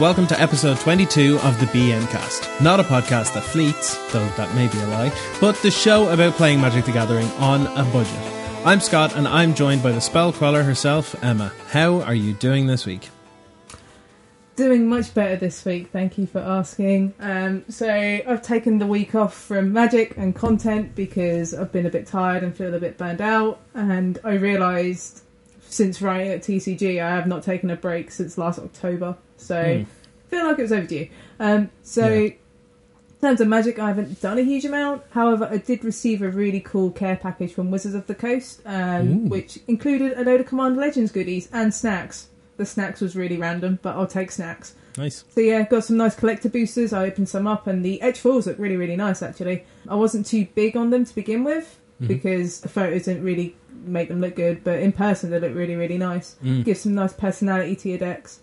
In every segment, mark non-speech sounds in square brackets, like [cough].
And welcome to episode 22 of the BM Cast. Not a podcast that fleets, though that may be a lie, but the show about playing Magic the Gathering on a budget. I'm Scott and I'm joined by the spell queller herself, Emma. How are you doing this week? Doing much better this week, thank you for asking. Um, so, I've taken the week off from magic and content because I've been a bit tired and feel a bit burned out, and I realised since writing at TCG, I have not taken a break since last October. So, Mm. Feel like it was overdue. Um, so, Yeah. in terms of magic, I haven't done a huge amount. However, I did receive a really cool care package from Wizards of the Coast, um, which included a load of Commander Legends goodies and snacks. The snacks was really random, but I'll take snacks. Nice. So yeah, got some nice collector boosters. I opened some up, and the edge foils look really, really nice. Actually, I wasn't too big on them to begin with Mhm. because the photos didn't really make them look good, but in person they look really, really nice. Mm. Give some nice personality to your decks.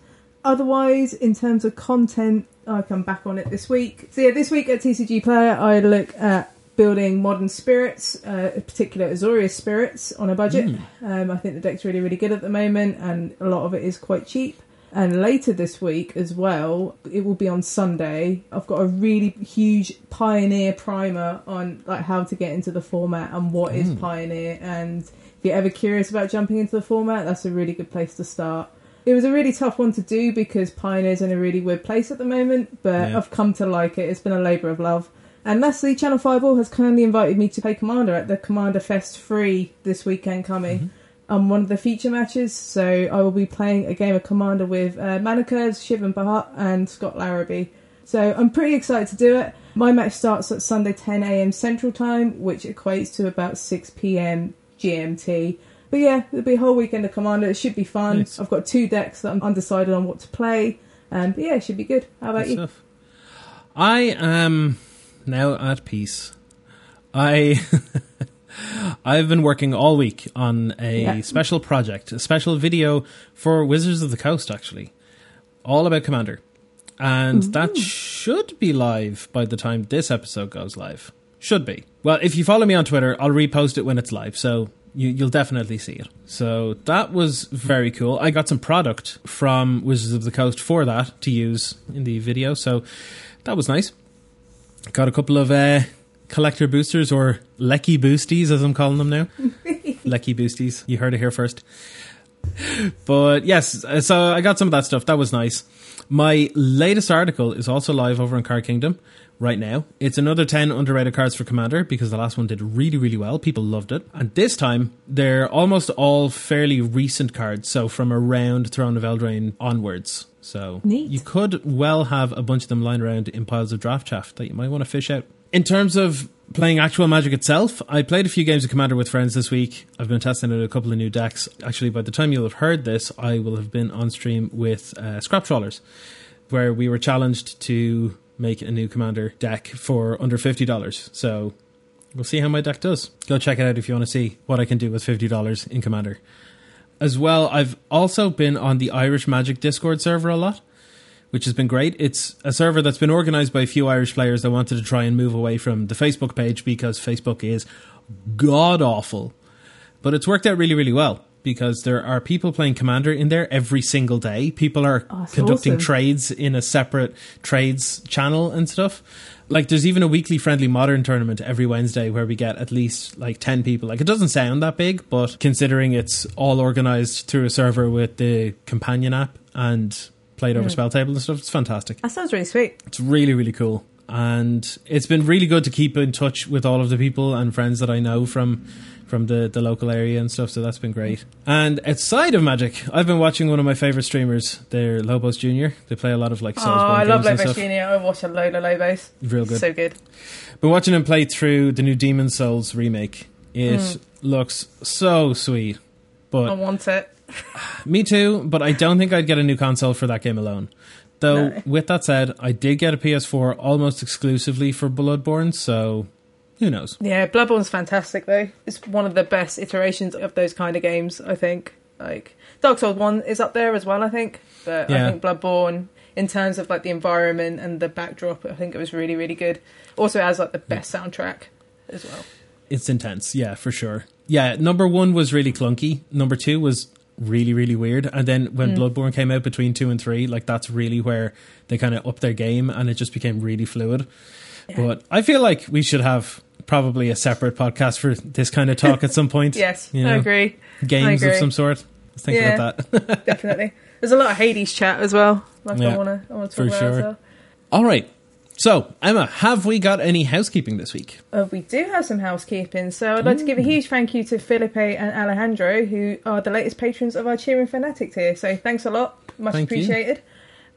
Otherwise, in terms of content, I come back on it this week. So yeah, this week at TCG Player, I look at building modern spirits, uh, in particular Azorius spirits, on a budget. Mm. Um, I think the deck's really, really good at the moment, and a lot of it is quite cheap. And later this week as well, it will be on Sunday. I've got a really huge Pioneer primer on like how to get into the format and what is Mm. Pioneer. And if you're ever curious about jumping into the format, that's a really good place to start. It was a really tough one to do because Pioneer's in a really weird place at the moment, but Yeah. I've come to like it. It's been a labour of love. And lastly, Channel Fireball has kindly invited me to play Commander at the Commander Fest free this weekend coming. Mhm. I'm one of the feature matches, so I will be playing a game of Commander with uh, Manikers, Shivam Bhatt, and Scott Larabee. So I'm pretty excited to do it. My match starts at Sunday 10 a.m. Central Time, which equates to about 6 p.m. GMT. But yeah, it'll be a whole weekend of Commander. It should be fun. Nice. I've got two decks that I'm undecided on what to play. Um, but yeah, it should be good. How about Good you? stuff. I am now at peace. I [laughs] I've been working all week on a Yeah. special project, a special video for Wizards of the Coast actually. All about Commander. And that should be live by the time this episode goes live. Should be. Well, if you follow me on Twitter, I'll repost it when it's live, so you, you'll definitely see it. So that was very cool. I got some product from Wizards of the Coast for that to use in the video, so that was nice. Got a couple of uh, collector boosters or Lecky boosties, as I'm calling them now. [laughs] Lecky boosties. You heard it here first. But yes, uh, so I got some of that stuff. That was nice. My latest article is also live over on Card Kingdom right now. It's another 10 underrated cards for Commander because the last one did really, really well. People loved it. And this time, they're almost all fairly recent cards. So from around Throne of Eldraine onwards. So Neat. you could well have a bunch of them lying around in piles of draft chaff that you might want to fish out. In terms of playing actual Magic itself, I played a few games of Commander with friends this week. I've been testing out a couple of new decks. Actually, by the time you'll have heard this, I will have been on stream with uh, Scrap Trawlers, where we were challenged to make a new Commander deck for under $50. So we'll see how my deck does. Go check it out if you want to see what I can do with $50 in Commander. As well, I've also been on the Irish Magic Discord server a lot which has been great. It's a server that's been organized by a few Irish players that wanted to try and move away from the Facebook page because Facebook is god awful. But it's worked out really, really well because there are people playing Commander in there every single day. People are Oh, conducting awesome. trades in a separate trades channel and stuff. Like there's even a weekly friendly modern tournament every Wednesday where we get at least like 10 people. Like it doesn't sound that big, but considering it's all organized through a server with the companion app and played over Mm. spell table and stuff, it's fantastic. That sounds really sweet. It's really, really cool. And it's been really good to keep in touch with all of the people and friends that I know from from the, the local area and stuff, so that's been great. And outside of Magic, I've been watching one of my favourite streamers. They're Lobos Jr. They play a lot of like Souls games. Oh, I love Lobos. Junior. I watch a load of Lobos. Real good. So good. Been watching him play through the new Demon's Souls remake. It Mm. looks so sweet. But I want it. [sighs] me too, but I don't think I'd get a new console for that game alone. Though, No. with that said, I did get a PS4 almost exclusively for Bloodborne, so who knows? Yeah, Bloodborne's fantastic though. It's one of the best iterations of those kind of games. I think. Like Dark Souls One is up there as well. I think, but Yeah. I think Bloodborne, in terms of like the environment and the backdrop, I think it was really really good. Also, it has like the best soundtrack as well. It's intense, yeah, for sure. Yeah, number one was really clunky. Number two was really, really weird. And then when Mm. Bloodborne came out between two and three, like that's really where they kind of upped their game and it just became really fluid. But I feel like we should have probably a separate podcast for this kind of talk at some point. [laughs] Yes, You know, I agree. Games of agree. some sort. Let's think Yeah. about that. [laughs] Definitely. There's a lot of Hades chat as well. Like Yeah, I I wanna talk for about sure. well. All right. So, Emma, have we got any housekeeping this week? Uh, we do have some housekeeping, so I'd like to give a huge thank you to Felipe and Alejandro, who are the latest patrons of our Cheering Fanatics here. So thanks a lot, much Thank you.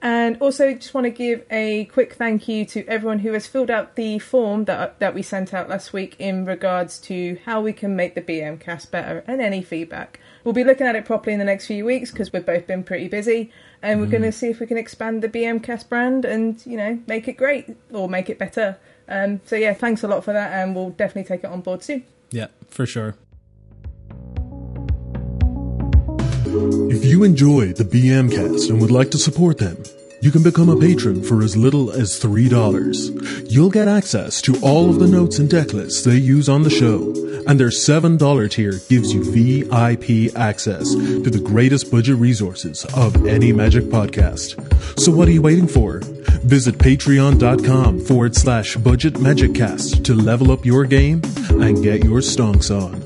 And also, just want to give a quick thank you to everyone who has filled out the form that that we sent out last week in regards to how we can make the BM cast better and any feedback. We'll be looking at it properly in the next few weeks because we've both been pretty busy, and we're going to see if we can expand the BM cast brand and you know make it great or make it better. Um, so yeah, thanks a lot for that, and we'll definitely take it on board soon. Yeah, for sure. If you enjoy the BM cast and would like to support them, you can become a patron for as little as $3. You'll get access to all of the notes and deck lists they use on the show, and their $7 tier gives you VIP access to the greatest budget resources of any Magic podcast. So what are you waiting for? Visit patreon.com forward slash budget magic cast to level up your game and get your stonks on.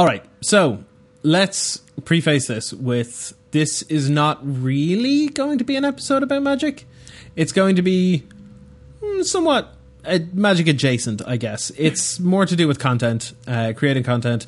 All right. So, let's preface this with this is not really going to be an episode about magic. It's going to be mm, somewhat magic adjacent, I guess. It's more to do with content, uh, creating content,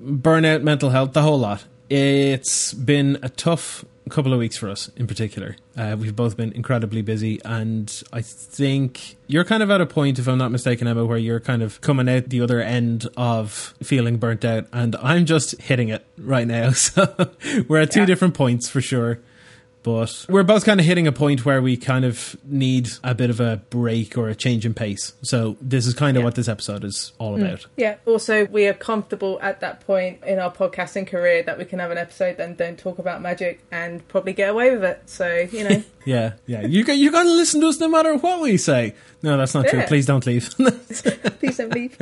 burnout, mental health, the whole lot. It's been a tough couple of weeks for us in particular. Uh, we've both been incredibly busy, and I think you're kind of at a point, if I'm not mistaken, Emma, where you're kind of coming out the other end of feeling burnt out, and I'm just hitting it right now. [laughs] So we're at two Yeah. different points for sure. But we're both kind of hitting a point where we kind of need a bit of a break or a change in pace. So this is kind of Yeah. what this episode is all about. Yeah. Also, we are comfortable at that point in our podcasting career that we can have an episode and don't talk about magic and probably get away with it. So you know, [laughs] Yeah, yeah. You got you got to listen to us no matter what we say. No, that's not true. Please don't leave. [laughs] [laughs] please don't leave.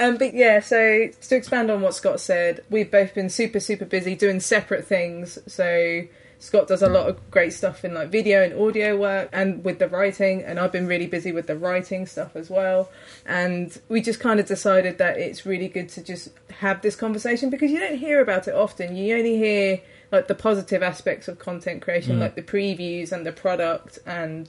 Um, but yeah, so to expand on what Scott said, we've both been super, super busy doing separate things. So Scott does a hmm. lot of great stuff in like video and audio work and with the writing, and I've been really busy with the writing stuff as well. And we just kind of decided that it's really good to just have this conversation because you don't hear about it often. You only hear like the positive aspects of content creation, hmm. like the previews and the product and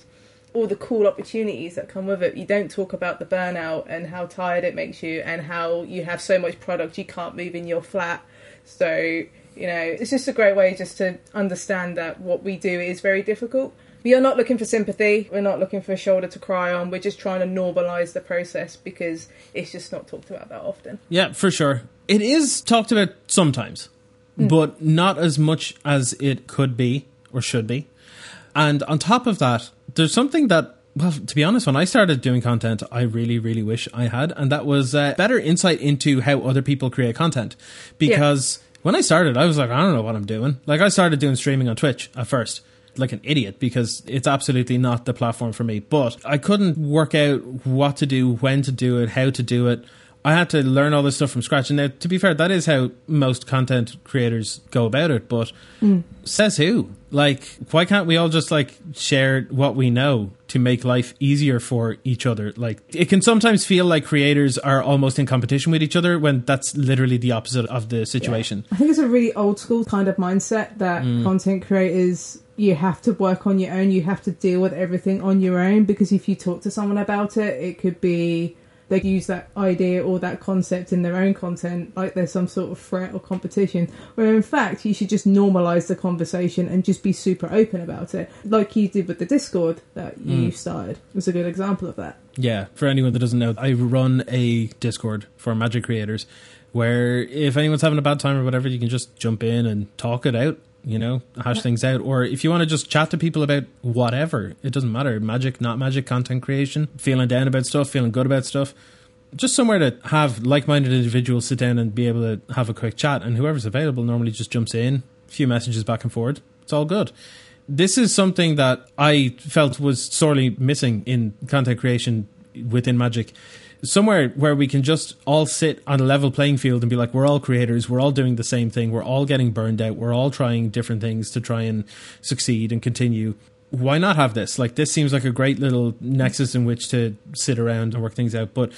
all the cool opportunities that come with it. You don't talk about the burnout and how tired it makes you and how you have so much product you can't move in your flat. So, you know, it's just a great way just to understand that what we do is very difficult. We are not looking for sympathy. We're not looking for a shoulder to cry on. We're just trying to normalize the process because it's just not talked about that often. yeah, for sure. It is talked about sometimes, but not as much as it could be or should be. And on top of that, there's something that, well, to be honest, when I started doing content, I really, really wish I had, and that was uh, better insight into how other people create content. Because when I started, I was like, I don't know what I'm doing. Like, I started doing streaming on Twitch at first. Like an idiot because it's absolutely not the platform for me. But I couldn't work out what to do, when to do it, how to do it. I had to learn all this stuff from scratch. And now, to be fair, that is how most content creators go about it. But hmm. says who? Like, why can't we all just like share what we know to make life easier for each other? Like, it can sometimes feel like creators are almost in competition with each other when that's literally the opposite of the situation. Mm. Mm. I think it's a really old school kind of mindset that content creators you have to work on your own. You have to deal with everything on your own because if you talk to someone about it, it could be they use that idea or that concept in their own content like there's some sort of threat or competition. Where in fact, you should just normalize the conversation and just be super open about it, like you did with the Discord that you hmm. started. Was a good example of that. Yeah, for anyone that doesn't know, I run a Discord for magic creators where if anyone's having a bad time or whatever, you can just jump in and talk it out, you know, hash things out. Or if you want to just chat to people about whatever, it doesn't matter magic, not magic, content creation, feeling down about stuff, feeling good about stuff. Just somewhere to have like minded individuals sit down and be able to have a quick chat. And whoever's available normally just jumps in, a few messages back and forward. It's all good this is something that I felt was sorely missing in content creation within Magic. Somewhere where we can just all sit on a level playing field and be like, we're all creators, we're all doing the same thing, we're all getting burned out, we're all trying different things to try and succeed and continue. Why not have this? Like, this seems like a great little nexus in which to sit around and work things out. But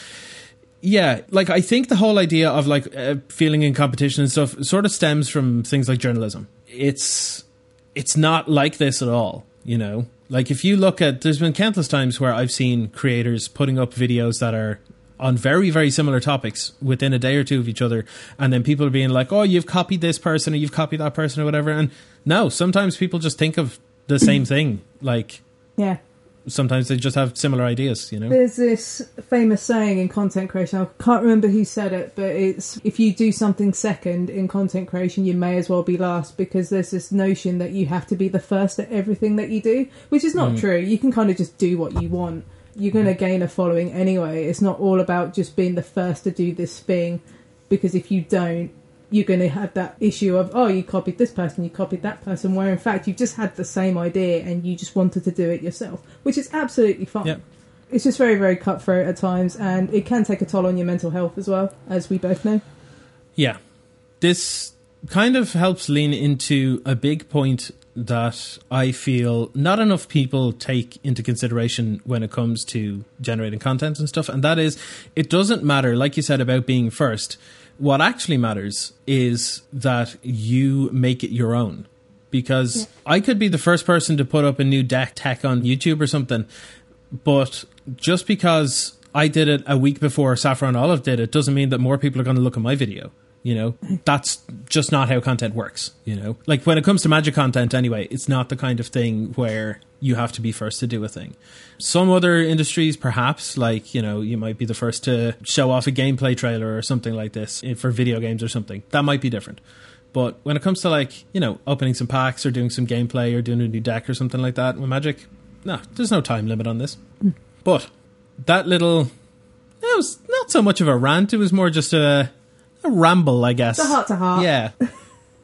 yeah, like I think the whole idea of like uh, feeling in competition and stuff sort of stems from things like journalism. It's it's not like this at all, you know. Like if you look at there's been countless times where I've seen creators putting up videos that are on very very similar topics within a day or two of each other and then people are being like, "Oh, you've copied this person or you've copied that person or whatever." And no, sometimes people just think of the same thing. Like Yeah. sometimes they just have similar ideas, you know. There's this famous saying in content creation. I can't remember who said it, but it's if you do something second in content creation, you may as well be last because there's this notion that you have to be the first at everything that you do, which is not hmm. true. You can kind of just do what you want. You're going to gain a following anyway. It's not all about just being the first to do this thing because if you don't, you're going to have that issue of oh you copied this person you copied that person where in fact you just had the same idea and you just wanted to do it yourself which is absolutely fine Yep. it's just very very cutthroat at times and it can take a toll on your mental health as well as we both know Yeah. This kind of helps lean into a big point that I feel not enough people take into consideration when it comes to generating content and stuff. And that is, it doesn't matter, like you said, about being first. What actually matters is that you make it your own. Because I could be the first person to put up a new deck tech on YouTube or something, but just because I did it a week before Saffron Olive did it doesn't mean that more people are going to look at my video. You know, that's just not how content works. You know, like when it comes to magic content, anyway, it's not the kind of thing where you have to be first to do a thing. Some other industries, perhaps, like, you know, you might be the first to show off a gameplay trailer or something like this eh, for video games or something. That might be different. But when it comes to like, you know, opening some packs or doing some gameplay or doing a new deck or something like that with Magic, no, there's no time limit on this. But that little, it was not so much of a rant. It was more just a, a ramble, I guess. The heart to heart. Yeah,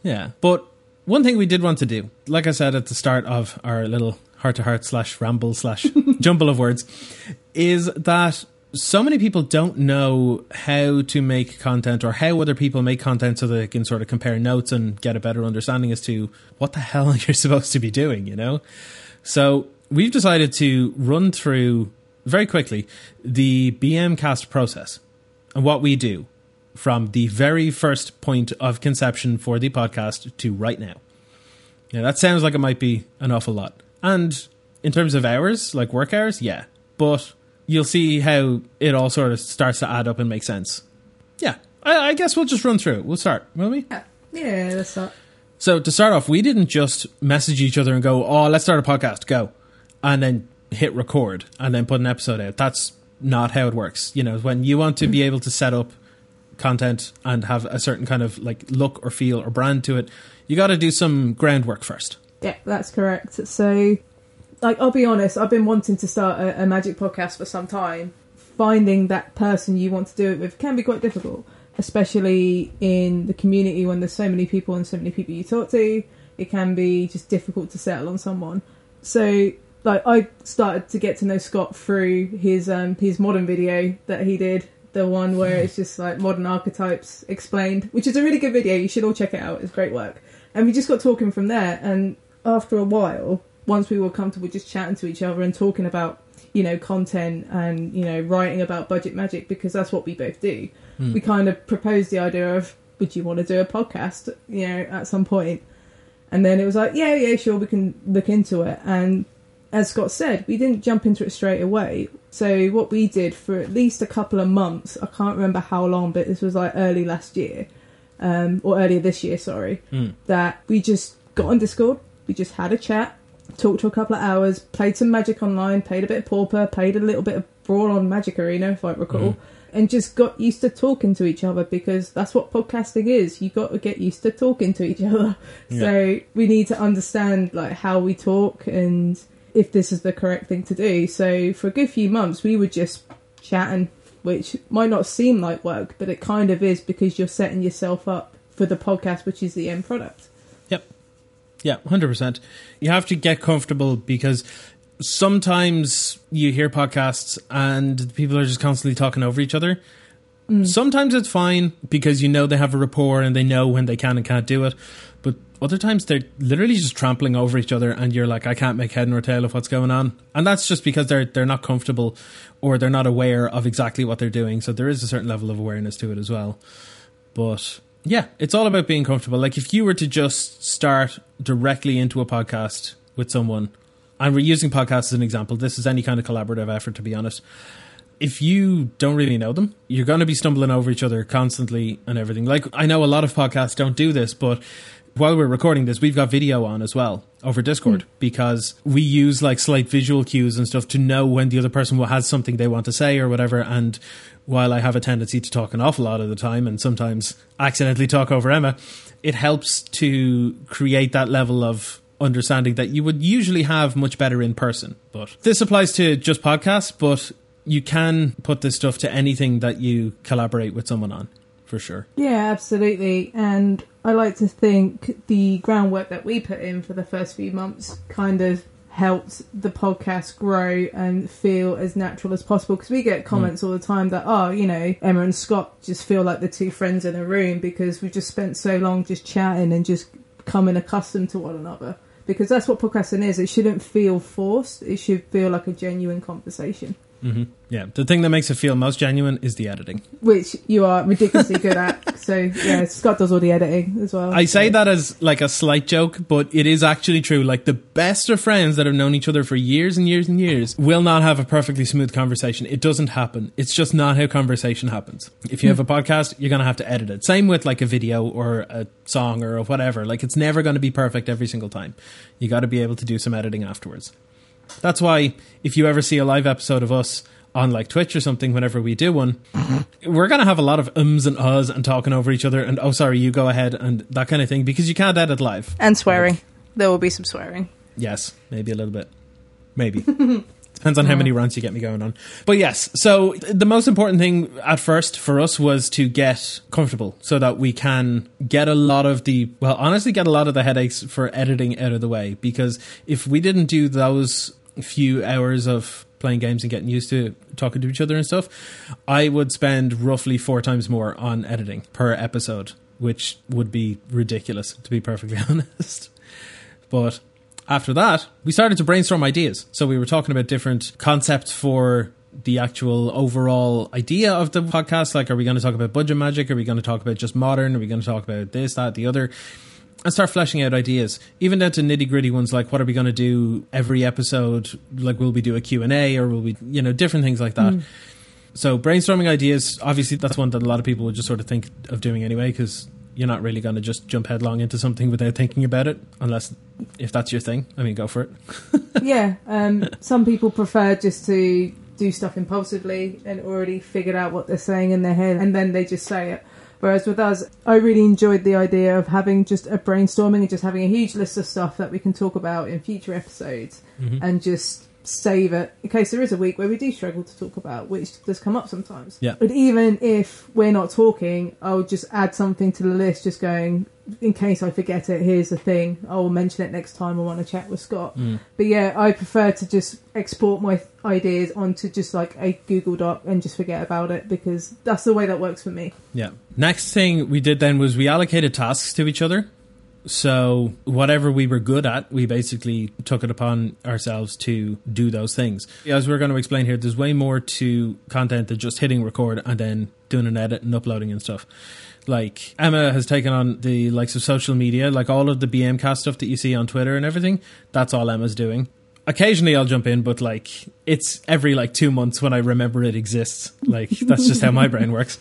yeah. But one thing we did want to do, like I said at the start of our little heart to heart slash ramble slash [laughs] jumble of words, is that so many people don't know how to make content or how other people make content so they can sort of compare notes and get a better understanding as to what the [laughs] hell you're supposed to be doing, you know? So we've decided to run through very quickly the BM cast process and what we do from the very first point of conception for the podcast to right now. Yeah, that sounds like it might be an awful lot. And in terms of hours, like work hours, yeah. But you'll see how it all sort of starts to add up and make sense. Yeah, I, I guess we'll just run through it. We'll start, will we? Uh, yeah that's not So to start off, we didn't just message each other and go, "Oh, let's start a podcast, go," and then hit record and then put an episode out. That's not how it works. You know, when you want to be able to set up content and have a certain kind of like look or feel or brand to it, you got to do some groundwork first. Yeah, that's correct. So, like, I'll be honest, I've been wanting to start a, a magic podcast for some time. Finding that person you want to do it with can be quite difficult, especially in the community when there's so many people and so many people you talk to. It can be just difficult to settle on someone. So, like, I started to get to know Scott through his um, his modern video that he did, the one where it's just like modern archetypes explained, which is a really good video. You should all check it out. It's great work. And we just got talking from there. And after a while, once we were comfortable just chatting to each other and talking about, you know, content and, you know, writing about budget magic, because that's what we both do, hmm. we kind of proposed the idea of, would you want to do a podcast, you know, at some point? And then it was like, yeah, yeah, sure, we can look into it. And as Scott said, we didn't jump into it straight away. So what we did for at least a couple of months, I can't remember how long, but this was like early last year, um, or earlier this year, sorry, that we just got on Discord, we just had a chat, talked for a couple of hours, played some Magic Online, played a bit of Pauper, played a little bit of Brawl on Magic Arena, if I recall. And just got used to talking to each other because that's what podcasting is. You got to get used to talking to each [laughs] other. So we need to understand like how we talk and if this is the correct thing to do. So for a good few months, we were just chatting, which might not seem like work, but it kind of is because you're setting yourself up for the podcast, which is the end product. Yep. Yeah, 100%. You have to get comfortable because sometimes you hear podcasts and people are just constantly talking over each other. Mm. Sometimes it's fine because you know they have a rapport and they know when they can and can't do it. Other times they're literally just trampling over each other and you're like, I can't make head nor tail of what's going on. And that's just because they're they're not comfortable or they're not aware of exactly what they're doing. So there is a certain level of awareness to it as well. But yeah, it's all about being comfortable. Like if you were to just start directly into a podcast with someone, and we're using podcasts as an example, this is any kind of collaborative effort to be honest. If you don't really know them, you're going to be stumbling over each other constantly and everything. Like I know a lot of podcasts don't do this, but while we're recording this, we've got video on as well over Discord hmm. because we use like slight visual cues and stuff to know when the other person has something they want to say or whatever. And while I have a tendency to talk an awful lot of the time and sometimes accidentally talk over Emma, it helps to create that level of understanding that you would usually have much better in person. But this applies to just podcasts, but you can put this stuff to anything that you collaborate with someone on for sure. Yeah, absolutely. And I like to think the groundwork that we put in for the first few months kind of helped the podcast grow and feel as natural as possible because we get hmm. comments all the time that oh you know emma and scott just feel like the two friends in a room because we just spent so long just chatting and just coming accustomed to one another. Because that's what podcasting is. It shouldn't feel forced. It should feel like a genuine conversation hmm Yeah, the thing that makes it feel most genuine is the editing. which you are ridiculously good at so yeah scott does all the editing as well I say So- that as like a slight joke, but it is actually true. Like the best of friends that have known each other for years and years and years will not have a perfectly smooth conversation. It doesn't happen. It's just not how conversation happens. If you have a podcast, you're going to have to edit it. Same with like a video or a song or whatever. Like it's never going to be perfect every single time. You got to be able to do some editing afterwards. That's why if you ever see a live episode of us on like Twitch or something, whenever we do one, mm-hmm. we're going to have a lot of ums and uhs and talking over each other and, oh, sorry, you go ahead and that kind of thing because you can't edit live. and swearing there will be some swearing Yes, maybe a little bit. Maybe. [laughs] Depends on how many runs you get me going on. But yes, so the most important thing at first for us was to get comfortable so that we can get a lot of the, well, honestly, get a lot of the headaches for editing out of the way. Because if we didn't do those few hours of playing games and getting used to talking to each other and stuff, I would spend roughly four times more on editing per episode, which would be ridiculous, to be perfectly [laughs] honest. But after that, we started to brainstorm ideas. So we were talking about different concepts for the actual overall idea of the podcast. Like, are we going to talk about budget magic? Are we going to talk about just modern? Are we going to talk about this, that, the other? And start fleshing out ideas, even down to nitty gritty ones like what are we going to do every episode? Like, will we do a Q&A or will we, you know, different things like that. So brainstorming ideas, obviously that's one that a lot of people would just sort of think of doing anyway because you're not really going to just jump headlong into something without thinking about it unless if that's your thing. I mean, go for it. [laughs] yeah, um, some people prefer just to do stuff impulsively and already figured out what they're saying in their head and then they just say it. Whereas with us, I really enjoyed the idea of having just a brainstorming and just having a huge list of stuff that we can talk about in future episodes mm-hmm. and just save it in case there is a week where we do struggle to talk about, which does come up sometimes. Yeah. But even if we're not talking, I'll just add something to the list, just going, in case I forget it, here's the thing. I'll mention it next time I want to chat with Scott. Mm. But yeah, I prefer to just export my ideas onto just like a Google Doc and just forget about it because that's the way that works for me. Yeah. Next thing we did then was we allocated tasks to each other. So whatever we were good at, we basically took it upon ourselves to do those things. As we're going to explain here, there's way more to content than just hitting record and then doing an edit and uploading and stuff. Like Emma has taken on the likes of social media, like all of the BM cast stuff that you see on Twitter and everything. That's all Emma's doing. Occasionally I'll jump in, but like it's every like two months when I remember it exists. Like that's just how my [laughs] brain works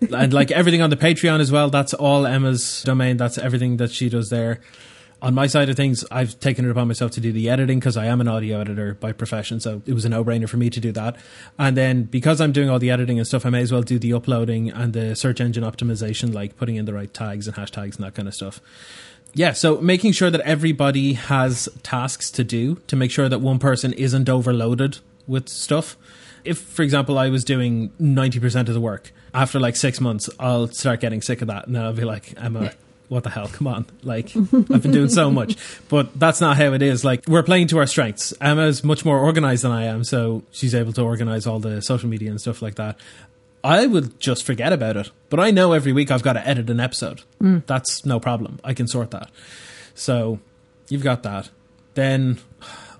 and like everything on the Patreon as well. That's all Emma's domain. That's everything that she does there. On my side of things, I've taken it upon myself to do the editing because I am an audio editor by profession, so it was a no-brainer for me to do that. And then because I'm doing all the editing and stuff, I may as well do the uploading and the search engine optimization, like putting in the right tags and hashtags and that kind of stuff. Yeah, so making sure that everybody has tasks to do to make sure that one person isn't overloaded with stuff. If, for example, I was doing 90% of the work, after like six months, I'll start getting sick of that. And then I'll be like, Emma, [laughs] what the hell? Come on. Like, I've been doing so much. But that's not how it is. Like, we're playing to our strengths. Emma's much more organized than I am, so she's able to organize all the social media and stuff like that. I would just forget about it. But I know every week I've got to edit an episode. Mm. That's no problem. I can sort that. So, you've got that. Then,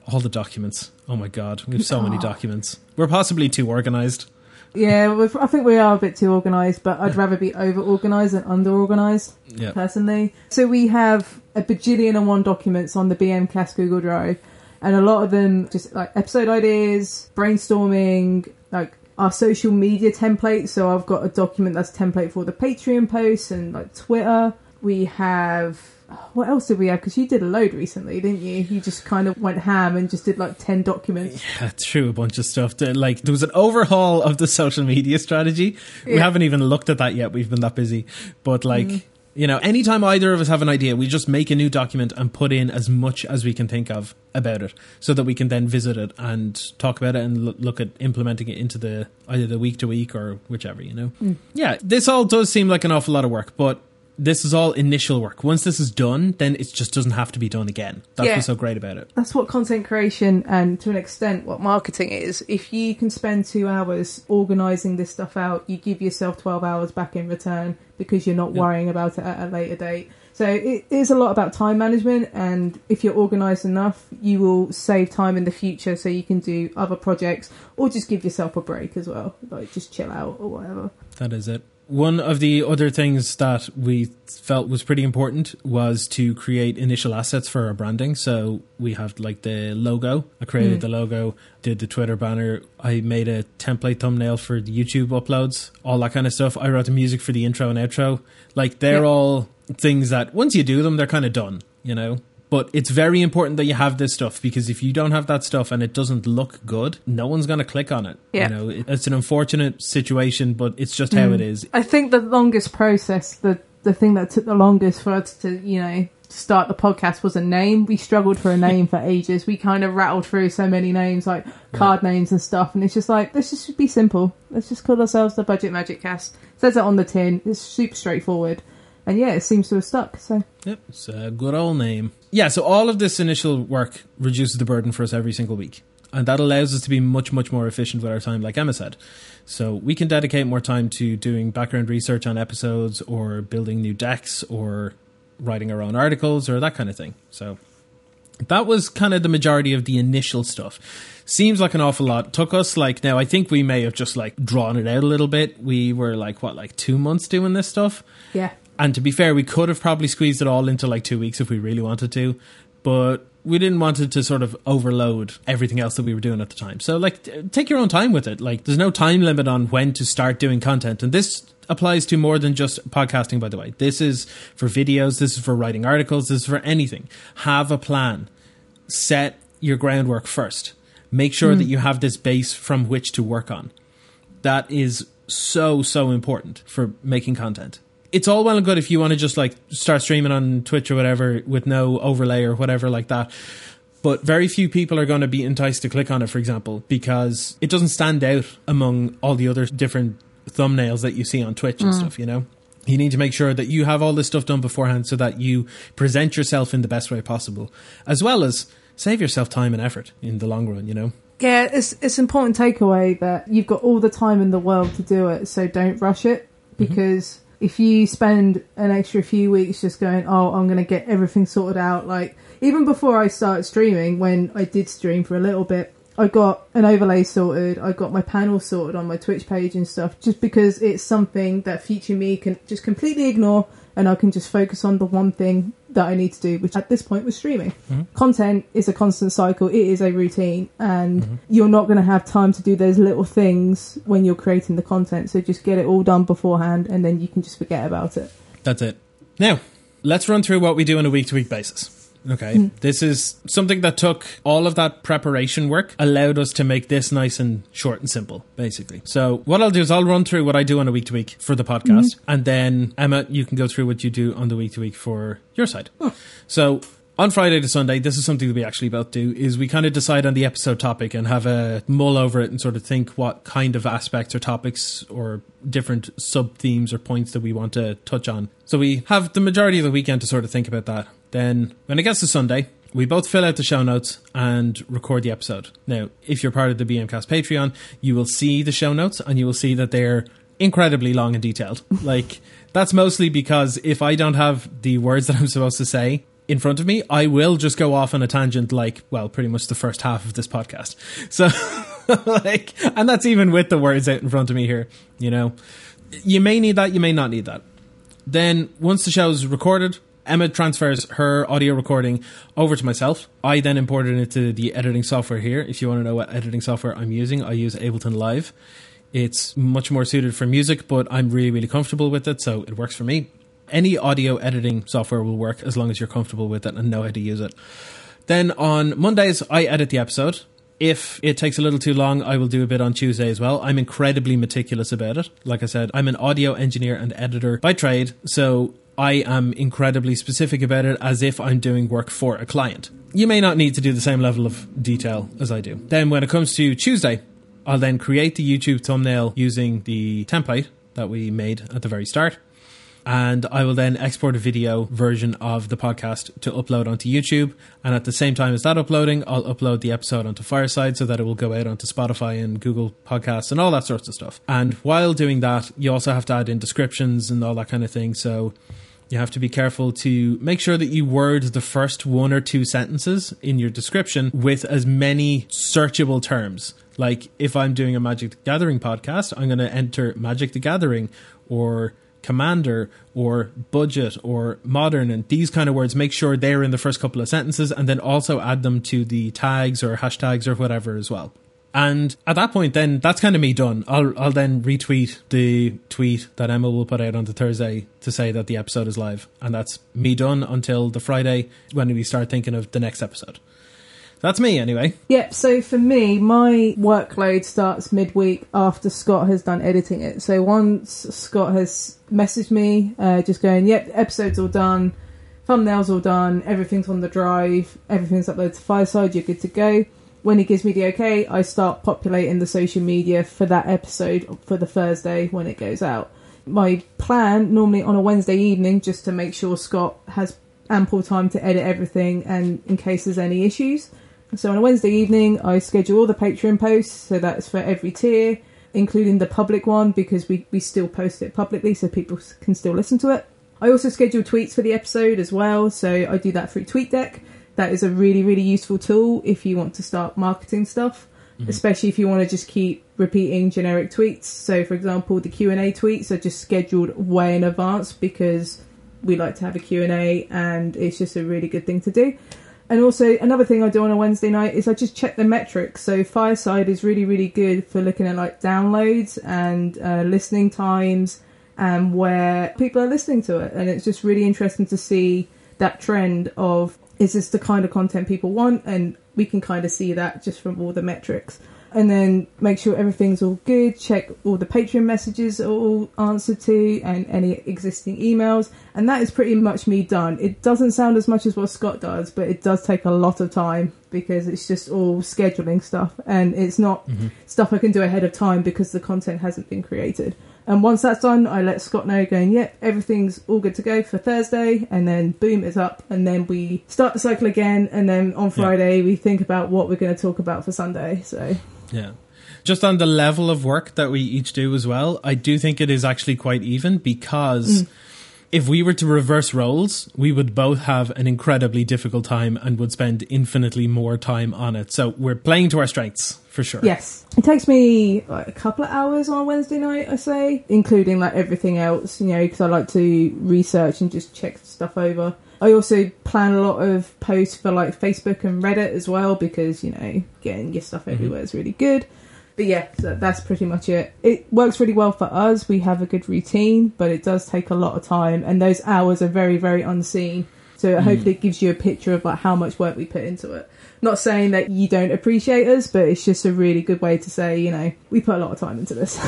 all the documents. Oh my god, we have so many ah. documents. We're possibly too organized. Yeah, I think we are a bit too organised, but I'd rather be over organised than under organised, Yeah. personally. So we have a bajillion and one documents on the BM Cast Google Drive, and a lot of them just like episode ideas, brainstorming, like our social media templates. So I've got a document that's template for the Patreon posts and like Twitter. We have. What else did we have? Because you did a load recently, didn't you? You just kind of went ham and just did like 10 documents. Yeah, through a bunch of stuff. Like there was an overhaul of the social media strategy. We haven't even looked at that yet. We've been that busy. But like mm. You know, anytime either of us have an idea, we just make a new document and put in as much as we can think of about it, so that we can then visit it and talk about it and lo- look at implementing it into the either the week to week or whichever. You know, hmm. yeah, this all does seem like an awful lot of work, but. This is all initial work. Once this is done, then it just doesn't have to be done again. That's Yeah. what's so great about it. that's what content creation and to an extent what marketing is. If you can spend two hours organizing this stuff out, you give yourself 12 hours back in return because you're not Yeah. worrying about it at a later date. So it is a lot about time management, and if you're organized enough, you will save time in the future so you can do other projects or just give yourself a break as well, like just chill out or whatever. That is it. One of the other things that we felt was pretty important was to create initial assets for our branding. So we have like the logo. I created Mm. the logo, did the Twitter banner. I made a template thumbnail for the YouTube uploads, all that kind of stuff. I wrote the music for the intro and outro. Like they're Yeah. all things that once you do them, they're kind of done, you know? But it's very important that you have this stuff because if you don't have that stuff and it doesn't look good, no one's going to click on it. Yeah. You know, it, it's an unfortunate situation, but it's just how it mm. is. I think the longest process, the the thing that took the longest for us to, you know, start the podcast was a name. We struggled for a [laughs] name for ages. We kind of rattled through so many names, like card names and stuff, and it's just like let's just be simple. Let's just call ourselves the Budget Magic Cast. says it on the tin. It's super straightforward, and yeah, it seems to have stuck. So Yep, it's a good old name. Yeah, so all of this initial work reduces the burden for us every single week. And that allows us to be much, much more efficient with our time, like Emma said. So we can dedicate more time to doing background research on episodes or building new decks or writing our own articles or that kind of thing. So that was kind of the majority of the initial stuff. Seems like an awful lot. Took us like now I think we may have just like drawn it out a little bit. We were like what, like two months doing this stuff? yeah, And to be fair, we could have probably squeezed it all into like two weeks if we really wanted to, but we didn't want it to sort of overload everything else that we were doing at the time. So, like, t- take your own time with it. Like, there's no time limit on when to start doing content. And this applies to more than just podcasting, by the way. This is for videos, this is for writing articles, this is for anything. Have a plan. Set your groundwork first. Make sure hmm. that you have this base from which to work on that is so so important for making content it's all well and good if you want to just like start streaming on twitch or whatever with no overlay or whatever like that but very few people are going to be enticed to click on it for example because it doesn't stand out among all the other different thumbnails that you see on twitch and mm. stuff you know? You need to make sure that you have all this stuff done beforehand so that you present yourself in the best way possible as well as save yourself time and effort in the long run you know? Yeah, it's it's important takeaway that you've got all the time in the world to do it. So don't rush it mm-hmm. because if you spend an extra few weeks just going, oh, I'm going to get everything sorted out, like even before I started streaming, when I did stream for a little bit, I got an overlay sorted, I got my panel sorted on my Twitch page and stuff, just because it's something that future me can just completely ignore and I can just focus on the one thing that I need to do, which at this point was streaming. Mm-hmm. Content is a constant cycle, it is a routine, and mm-hmm. you're not going to have time to do those little things when you're creating the content. So just get it all done beforehand and then you can just forget about it. That's it. Now, let's run through what we do on a week to week basis. Okay. Hmm. This is something that took all of that preparation work, allowed us to make this nice and short and simple, basically. So, what I'll do is I'll run through what I do on a week to week for the podcast, mm-hmm. and then Emma, you can go through what you do on the week to week for your side. Oh. So, on Friday to Sunday, this is something that we actually both do, is we kind of decide on the episode topic and have a mull over it and sort of think what kind of aspects or topics or different sub themes or points that we want to touch on. So we have the majority of the weekend to sort of think about that. Then when it gets to Sunday, we both fill out the show notes and record the episode. Now, if you're part of the BMcast Patreon, you will see the show notes and you will see that they're incredibly long and detailed. [laughs] like that's mostly because if I don't have the words that I'm supposed to say in front of me, I will just go off on a tangent like, well, pretty much the first half of this podcast. [laughs] So, [laughs] like, and that's even with the words out in front of me here, you know. You may need that, you may not need that. Then, once the show is recorded, Emma transfers her audio recording over to myself. I then imported it into the editing software here. If you want to know what editing software I'm using, I use Ableton Live. It's much more suited for music, but I'm really, really comfortable with it, so it works for me any audio editing software will work as long as you're comfortable with it and know how to use it. Then on Mondays, I edit the episode. If it takes a little too long, I will do a bit on Tuesday as well. I'm incredibly meticulous about it. Like I said, I'm an audio engineer and editor by trade, so I am incredibly specific about it as if I'm doing work for a client. You may not need to do the same level of detail as I do. Then when it comes to Tuesday, I'll then create the YouTube thumbnail using the template that we made at the very start and I will then export a video version of the podcast to upload onto YouTube. And at the same time as that uploading, I'll upload the episode onto Fireside so that it will go out onto Spotify and Google Podcasts and all that sorts of stuff. And while doing that, you also have to add in descriptions and all that kind of thing. So you have to be careful to make sure that you word the first one or two sentences in your description with as many searchable terms. Like if I'm doing a Magic the Gathering podcast, I'm going to enter Magic the Gathering or commander or budget or modern and these kind of words make sure they're in the first couple of sentences and then also add them to the tags or hashtags or whatever as well and at that point then that's kind of me done. I'll i'll then retweet the tweet that emma will put out on the thursday to say that the episode is live. And that's me done until the friday when we start thinking of the next episode. That's me anyway. Yep, so for me, my workload starts midweek after Scott has done editing it. So once Scott has messaged me, uh, just going, yep, episode's all done, thumbnails all done, everything's on the drive, everything's uploaded to Fireside, you're good to go. When he gives me the okay, I start populating the social media for that episode for the Thursday when it goes out. My plan, normally on a Wednesday evening, just to make sure Scott has ample time to edit everything and in case there's any issues so on a Wednesday evening, I schedule all the Patreon posts, so that's for every tier, including the public one because we, we still post it publicly so people can still listen to it. I also schedule tweets for the episode as well, so I do that through TweetDeck. That is a really, really useful tool if you want to start marketing stuff, mm-hmm. especially if you want to just keep repeating generic tweets. So, for example, the Q&A tweets are just scheduled way in advance because we like to have a Q&A and it's just a really good thing to do. And also another thing I do on a Wednesday night is I just check the metrics. So Fireside is really really good for looking at like downloads and uh, listening times and where people are listening to it. And it's just really interesting to see that trend of is this the kind of content people want? And we can kind of see that just from all the metrics and then make sure everything's all good. Check all the Patreon messages are all answered to and any existing emails. And that is pretty much me done. It doesn't sound as much as what Scott does, but it does take a lot of time because it's just all scheduling stuff and it's not mm-hmm. stuff I can do ahead of time because the content hasn't been created. And once that's done, I let Scott know, going, yep, everything's all good to go for Thursday. And then boom, it's up. And then we start the cycle again. And then on Friday, yeah. we think about what we're going to talk about for Sunday. So yeah. Just on the level of work that we each do as well, I do think it is actually quite even because mm. If we were to reverse roles, we would both have an incredibly difficult time and would spend infinitely more time on it. So we're playing to our strengths for sure. Yes. It takes me like a couple of hours on Wednesday night, I say, including like everything else, you know, because I like to research and just check stuff over. I also plan a lot of posts for like Facebook and Reddit as well because you know getting your stuff mm-hmm. everywhere mm-hmm. is really good. But yeah, so that's pretty much it. It works really well for us. We have a good routine, but it does take a lot of time, and those hours are very, very unseen. So mm. hopefully, it gives you a picture of like how much work we put into it. Not saying that you don't appreciate us, but it's just a really good way to say, you know, we put a lot of time into this.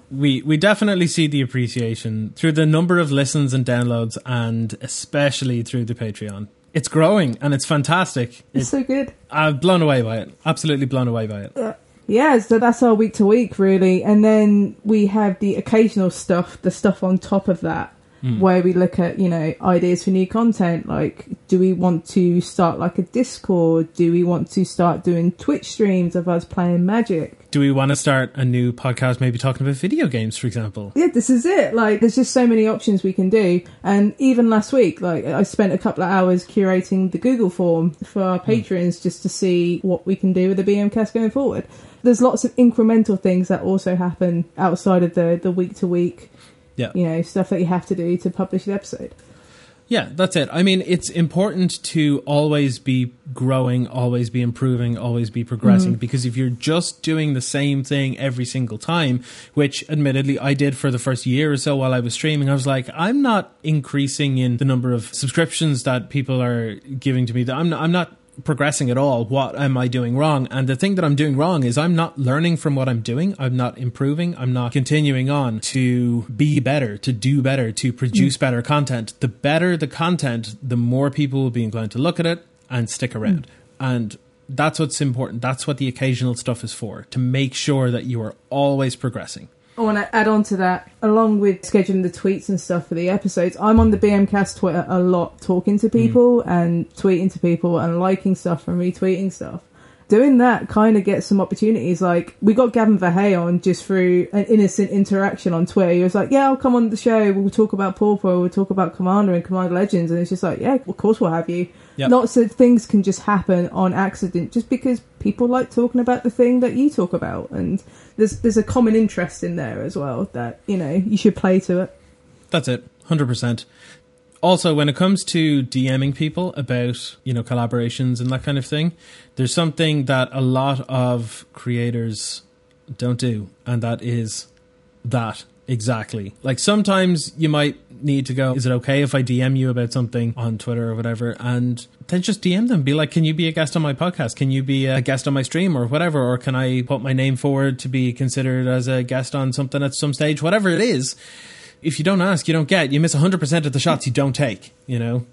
[laughs] we we definitely see the appreciation through the number of listens and downloads, and especially through the Patreon. it's growing and it's fantastic. It's It, so good. I'm blown away by it. Absolutely blown away by it. Yeah, so that's our week to week, really. And then we have the occasional stuff, the stuff on top of that, hmm. where we look at, you know, ideas for new content. Like, do we want to start like a Discord? Do we want to start doing Twitch streams of us playing Magic? Do we want to start a new podcast, maybe talking about video games, for example? Yeah, this is it. Like, there's just so many options we can do. And even last week, like, I spent a couple of hours curating the Google form for our hmm. patrons just to see what we can do with the BMcast going forward. There's lots of incremental things that also happen outside of the the week to week, Yeah. you know, stuff that you have to do to publish the episode. Yeah, that's it. I mean, it's important to always be growing, always be improving, always be progressing mm-hmm. because if you're just doing the same thing every single time, which admittedly I did for the first year or so while I was streaming, I was like, I'm not increasing in the number of subscriptions that people are giving to me. I'm not, I'm not progressing at all. What am I doing wrong? And the thing that I'm doing wrong is I'm not learning from what I'm doing. I'm not improving. I'm not continuing on to be better, to do better, to produce mm. better content. The better the content, the more people will be inclined to look at it and stick mm. around. And that's what's important. That's what the occasional stuff is for, to make sure that you are always progressing. I want to add on to that, along with scheduling the tweets and stuff for the episodes. I'm on the BM Cast Twitter a lot, talking to hmm. people and tweeting to people and liking stuff and retweeting stuff. Doing that kind of gets some opportunities. Like we got Gavin Verhey on just through an innocent interaction on Twitter. He was like, "Yeah, I'll come on the show. We'll talk about Pauper. We'll talk about Commander and Commander Legends." And it's just like, "Yeah, of course we'll have you." Yep. Lots of things can just happen on accident, just because people like talking about the thing that you talk about, and there's there's a common interest in there as well that you know you should play to it. That's it, hundred percent. Also, when it comes to DMing people about you know collaborations and that kind of thing, there's something that a lot of creators don't do, and that is that exactly. Like sometimes you might need to go, is it okay if I DM you about something on Twitter or whatever? And then just DM them. Be like, can you be a guest on my podcast? Can you be a guest on my stream or whatever? Or can I put my name forward to be considered as a guest on something at some stage? Whatever it is. If you don't ask, you don't get. You miss 100% of the shots you don't take, you know?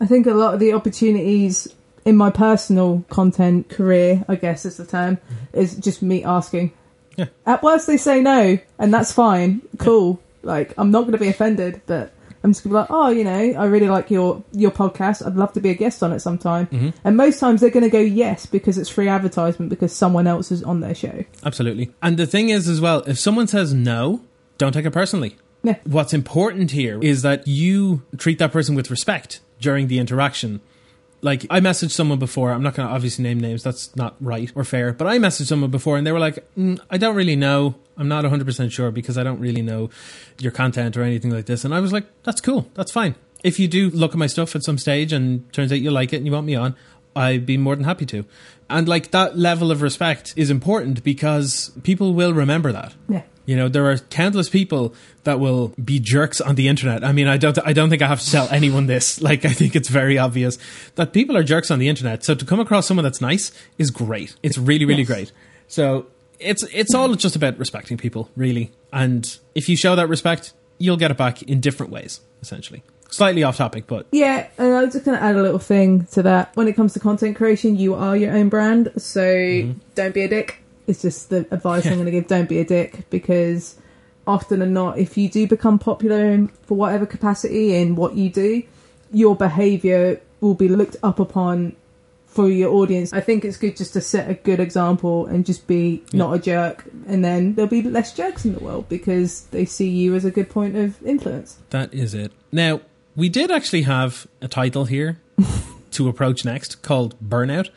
I think a lot of the opportunities in my personal content career, I guess is the term, is just me asking. Yeah. At worst, they say no, and that's fine. Cool. Like, I'm not going to be offended, but I'm just going to be like, oh, you know, I really like your your podcast. I'd love to be a guest on it sometime. Mm-hmm. And most times they're going to go yes because it's free advertisement because someone else is on their show. Absolutely. And the thing is, as well, if someone says no, don't take it personally. Yeah. What's important here is that you treat that person with respect during the interaction. Like, I messaged someone before, I'm not going to obviously name names, that's not right or fair, but I messaged someone before and they were like, mm, I don't really know. I'm not 100% sure because I don't really know your content or anything like this. And I was like, that's cool, that's fine. If you do look at my stuff at some stage and turns out you like it and you want me on, I'd be more than happy to. And like that level of respect is important because people will remember that. Yeah. You know, there are countless people that will be jerks on the internet. I mean, I don't, I don't think I have to tell [laughs] anyone this. Like, I think it's very obvious that people are jerks on the internet. So to come across someone that's nice is great. It's really, really Yes. great. So it's, it's all just about respecting people, really. And if you show that respect, you'll get it back in different ways, essentially. Slightly off topic, but Yeah, and I was just going to add a little thing to that. When it comes to content creation, you are your own brand, so mm-hmm. don't be a dick. It's just the advice I'm going to give. Don't be a dick because often than not, if you do become popular in, for whatever capacity in what you do, your behaviour will be looked up upon for your audience. I think it's good just to set a good example and just be not a jerk, and then there'll be less jerks in the world because they see you as a good point of influence. That is it. Now, we did actually have a title here [laughs] to approach next called Burnout,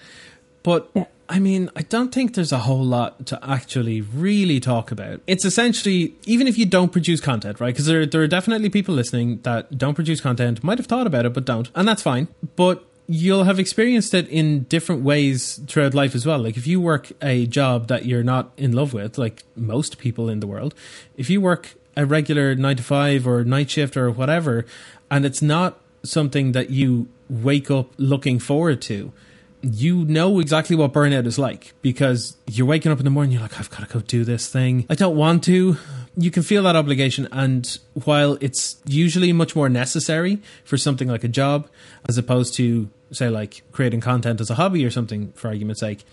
but Yeah. I mean, I don't think there's a whole lot to actually really talk about. It's essentially, even if you don't produce content, right? Because there, there are definitely people listening that don't produce content, might have thought about it, but don't. And that's fine. But you'll have experienced it in different ways throughout life as well. Like if you work a job that you're not in love with, like most people in the world, if you work a regular nine to five or night shift or whatever, and it's not something that you wake up looking forward to, you know exactly what burnout is like because you're waking up in the morning, you're like, I've got to go do this thing. I don't want to. You can feel that obligation. And while it's usually much more necessary for something like a job, as opposed to say like creating content as a hobby or something, for argument's sake,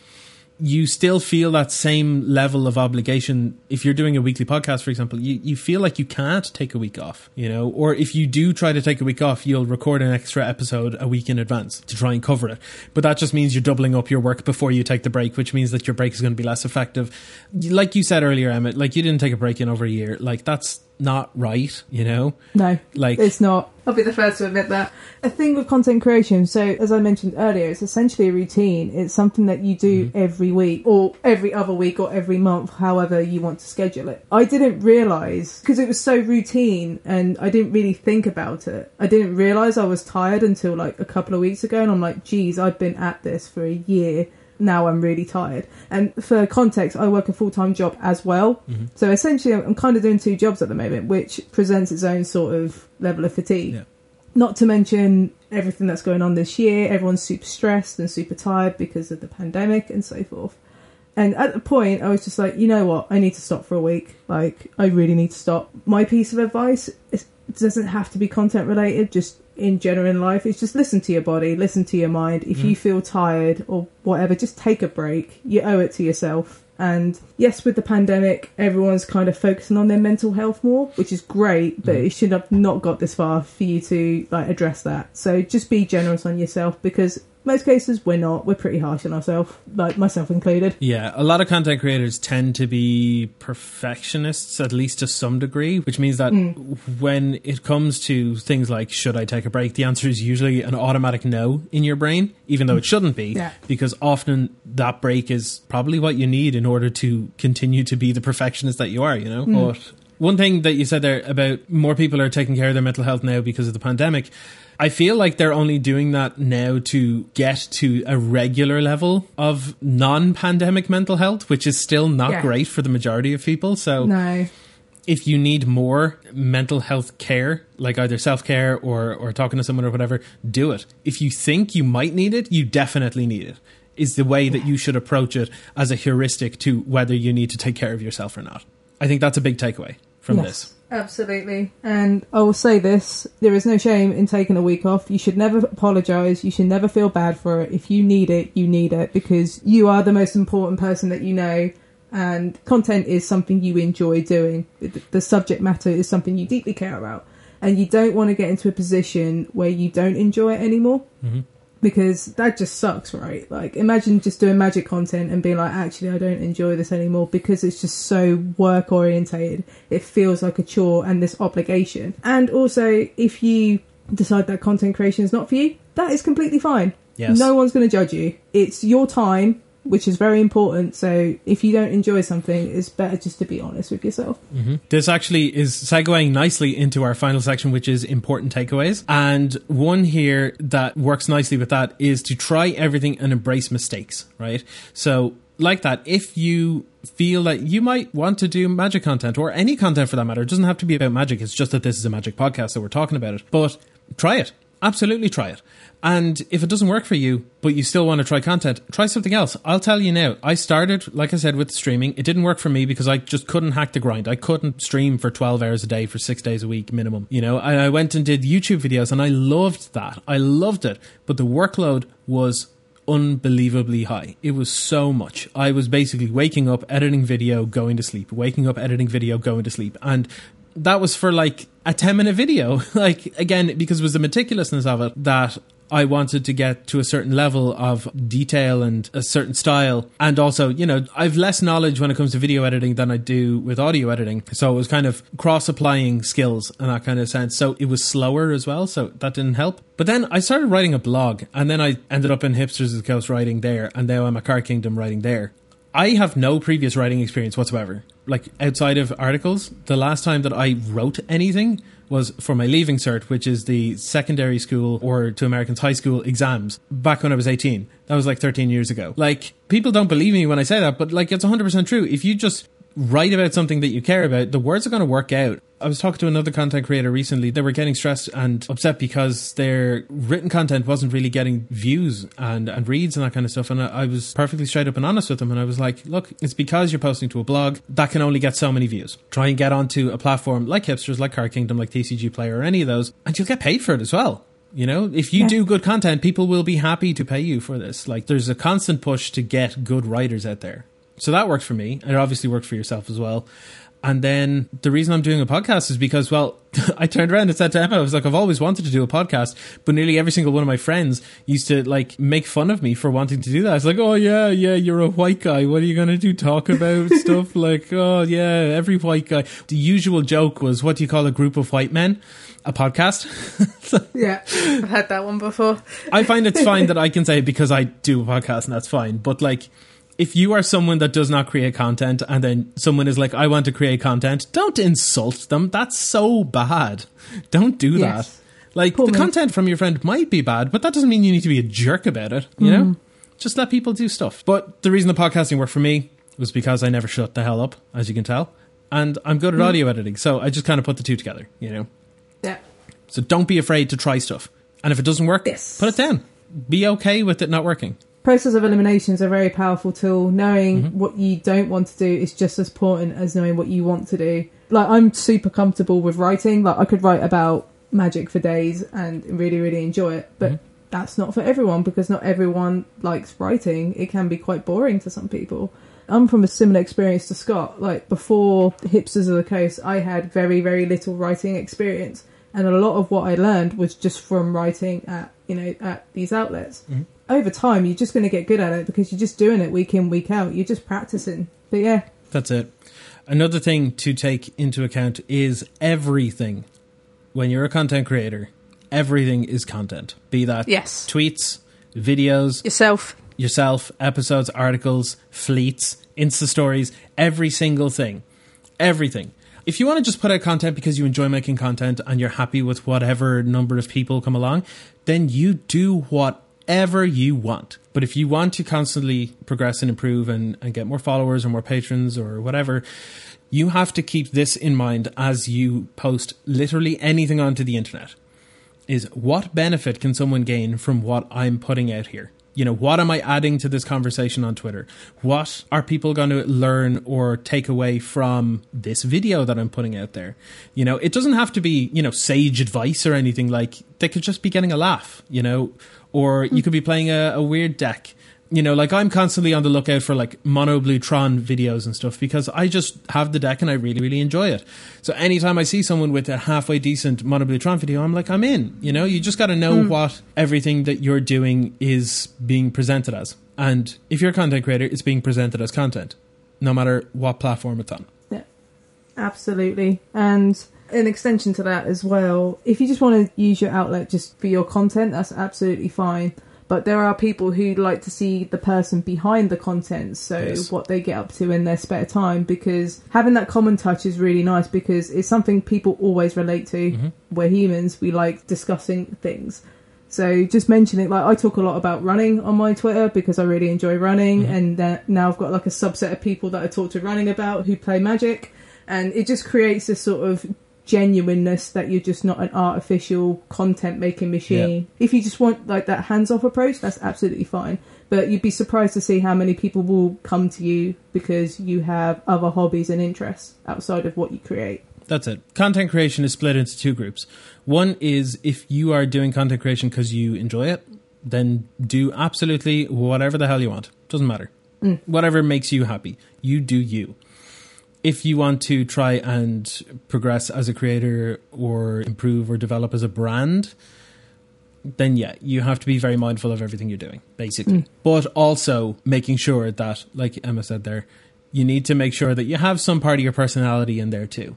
you still feel that same level of obligation. If you're doing a weekly podcast for example you, you feel like you can't take a week off you know? Or if you do try to take a week off you'll record an extra episode a week in advance to try and cover it. But that just means you're doubling up your work before you take the break which means that your break is going to be less effective. Like you said earlier Emma like you didn't take a break in over a year. Like that's not right, you know? No, Like it's not. I'll be the first to admit that. A thing with content creation, so as I mentioned earlier, it's essentially a routine. It's something that you do mm-hmm. every week or every other week or every month, however you want to schedule it. I didn't realize because it was so routine and I didn't really think about it. I didn't realize I was tired until like a couple of weeks ago and I'm like, geez, I've been at this for a year now I'm really tired. And for context, I work a full time job as well. Mm-hmm. So essentially, I'm kind of doing two jobs at the moment, which presents its own sort of level of fatigue. Yeah. Not to mention everything that's going on this year. Everyone's super stressed and super tired because of the pandemic and so forth. And at the point, I was just like, you know what? I need to stop for a week. Like, I really need to stop. My piece of advice is, doesn't have to be content related, just in general in life. It's just listen to your body, listen to your mind. If you mm. feel tired or whatever, just take a break. You owe it to yourself. And yes, with the pandemic, everyone's kind of focusing on their mental health more, which is great, but mm. it should have not got this far for you to like address that. So just be generous on yourself because most cases we're not. We're pretty harsh on ourselves, like myself included. Yeah, a lot of content creators tend to be perfectionists, at least to some degree, which means that hmm. when it comes to things like, should I take a break? The answer is usually an automatic no in your brain, even though it shouldn't be, Yeah. because often that break is probably what you need in order to continue to be the perfectionist that you are, you know? Hmm. But one thing that you said there about more people are taking care of their mental health now because of the pandemic. I feel like they're only doing that now to get to a regular level of non pandemic mental health, which is still not Yeah. great for the majority of people. So No. if you need more mental health care, like either self care or, or talking to someone or whatever, do it. If you think you might need it, you definitely need it. Is the way that you should approach it as a heuristic to whether you need to take care of yourself or not. I think that's a big takeaway from Yes, this. Absolutely. And I will say this there is no shame in taking a week off. You should never apologize. You should never feel bad for it. If you need it, you need it because you are the most important person that you know. And content is something you enjoy doing. The- subject matter is something you deeply care about. And you don't want to get into a position where you don't enjoy it anymore mm-hmm. Because that just sucks, right? Like, imagine just doing magic content and being like, actually, I don't enjoy this anymore because it's just so work orientated. It feels like a chore and this obligation. And also, if you decide that content creation is not for you, that is completely fine. Yes. No one's going to judge you. It's your time, which is very important. So, if you don't enjoy something, it's better just to be honest with yourself. Mm-hmm. This actually is segueing nicely into our final section, which is important takeaways. And one here that works nicely with that is to try everything and embrace mistakes, right? So, like that, if you feel that you might want to do magic content or any content for that matter, it doesn't have to be about magic. It's just that this is a magic podcast, so we're talking about it. But try it. Absolutely try it. And if it doesn't work for you, but you still want to try content, try something else. I'll tell you now. I started, like I said, with streaming. It didn't work for me because I just couldn't hack the grind. I couldn't stream for 12 hours a day for six days a week minimum. You know, I, I went and did YouTube videos and I loved that. I loved it. But the workload was unbelievably high. It was so much. I was basically waking up, editing video, going to sleep, waking up, editing video, going to sleep. And that was for like a 10 minute video. [laughs] like, again, because it was the meticulousness of it that I wanted to get to a certain level of detail and a certain style. And also, you know, I've less knowledge when it comes to video editing than I do with audio editing. So it was kind of cross applying skills in that kind of sense. So it was slower as well. So that didn't help. But then I started writing a blog and then I ended up in Hipsters of Coast writing there. And now I'm a Card Kingdom writing there. I have no previous writing experience whatsoever. Like outside of articles, the last time that I wrote anything was for my leaving cert, which is the secondary school or to Americans high school exams back when I was 18. That was like 13 years ago. Like people don't believe me when I say that, but like it's 100% true. If you just write about something that you care about, the words are going to work out. I was talking to another content creator recently. They were getting stressed and upset because their written content wasn't really getting views and, and reads and that kind of stuff. And I, I was perfectly straight up and honest with them. And I was like, look, it's because you're posting to a blog that can only get so many views. Try and get onto a platform like Hipsters, like Card Kingdom, like TCG Player, or any of those, and you'll get paid for it as well. You know, if you Yeah. do good content, people will be happy to pay you for this. Like, there's a constant push to get good writers out there. So that worked for me. It obviously worked for yourself as well. And then the reason I'm doing a podcast is because, well, [laughs] I turned around and said to Emma, I was like, I've always wanted to do a podcast, but nearly every single one of my friends used to like make fun of me for wanting to do that. It's like, oh yeah, yeah, you're a white guy. What are you going to do? Talk about [laughs] stuff like, oh yeah, every white guy. The usual joke was, what do you call a group of white men? A podcast. [laughs] Yeah, I've had that one before. I find it's fine that I can say it because I do a podcast and that's fine. But like, if you are someone that does not create content and then someone is like, I want to create content, don't insult them. That's so bad. Don't do Yes. that. Like, Poor the me. content from your friend might be bad, but that doesn't mean you need to be a jerk about it, you know? Mm. Just let people do stuff. But the reason the podcasting worked for me was because I never shut the hell up, as you can tell. And I'm good at mm. audio editing, so I just kind of put the two together, you know? Yeah. So don't be afraid to try stuff. And if it doesn't work, Yes. put it down. Be okay with it not working. Process of elimination is a very powerful tool. Knowing Mm-hmm. what you don't want to do is just as important as knowing what you want to do. Like I'm super comfortable with writing. Like I could write about magic for days and really, really enjoy it. But Mm-hmm. that's not for everyone because not everyone likes writing. It can be quite boring to some people. I'm from a similar experience to Scott. Like before Hipsters of the Coast, I had very, very little writing experience, and a lot of what I learned was just from writing at you know at these outlets. Over time, you're just going to get good at it because you're just doing it week in, week out. You're just practicing. But yeah, That's it. Another thing to take into account is everything. When you're a content creator, everything is content. Be that Yes. tweets, videos, yourself. yourself, episodes, articles, fleets, Insta stories, every single thing. Everything. If you want to just put out content because you enjoy making content and you're happy with whatever number of people come along, then you do whatever you want. But if you want to constantly progress and improve and, and get more followers or more patrons or whatever, you have to keep this in mind as you post literally anything onto the internet is what benefit can someone gain from what I'm putting out here? You know, what am I adding to this conversation on Twitter? What are people going to learn or take away from this video that I'm putting out there? You know, it doesn't have to be, you know, sage advice or anything like they could just be getting a laugh, you know, or you hmm. could be playing a, a weird deck. You know, like I'm constantly on the lookout for like mono blue Tron videos and stuff because I just have the deck and I really, really enjoy it. So anytime I see someone with a halfway decent mono blue Tron video, I'm like, I'm in. You know, you just got to know hmm. what everything that you're doing is being presented as. And if you're a content creator, it's being presented as content, no matter what platform it's on. Yeah, absolutely. And an extension to that as well, if you just want to use your outlet just for your content, that's absolutely fine. But there are people who like to see the person behind the content, so Yes. what they get up to in their spare time, because having that common touch is really nice because it's something people always relate to. Mm-hmm. We're humans, we like discussing things. So just mentioning, like I talk a lot about running on my Twitter because I really enjoy running, mm-hmm. and that now I've got like a subset of people that I talk to running about who play Magic, and it just creates this sort of genuineness that you're just not an artificial content making machine. If you just want like that hands off approach, that's absolutely fine. But you'd be surprised to see how many people will come to you because you have other hobbies and interests outside of what you create. That's it. Content creation is split into two groups. One is if you are doing content creation because you enjoy it, then do absolutely whatever the hell you want. Doesn't matter. Mm. Whatever makes you happy. You do you. If you want to try and progress as a creator or improve or develop as a brand, then yeah, you have to be very mindful of everything you're doing, basically. Mm. But also making sure that, like Emma said there, you need to make sure that you have some part of your personality in there too.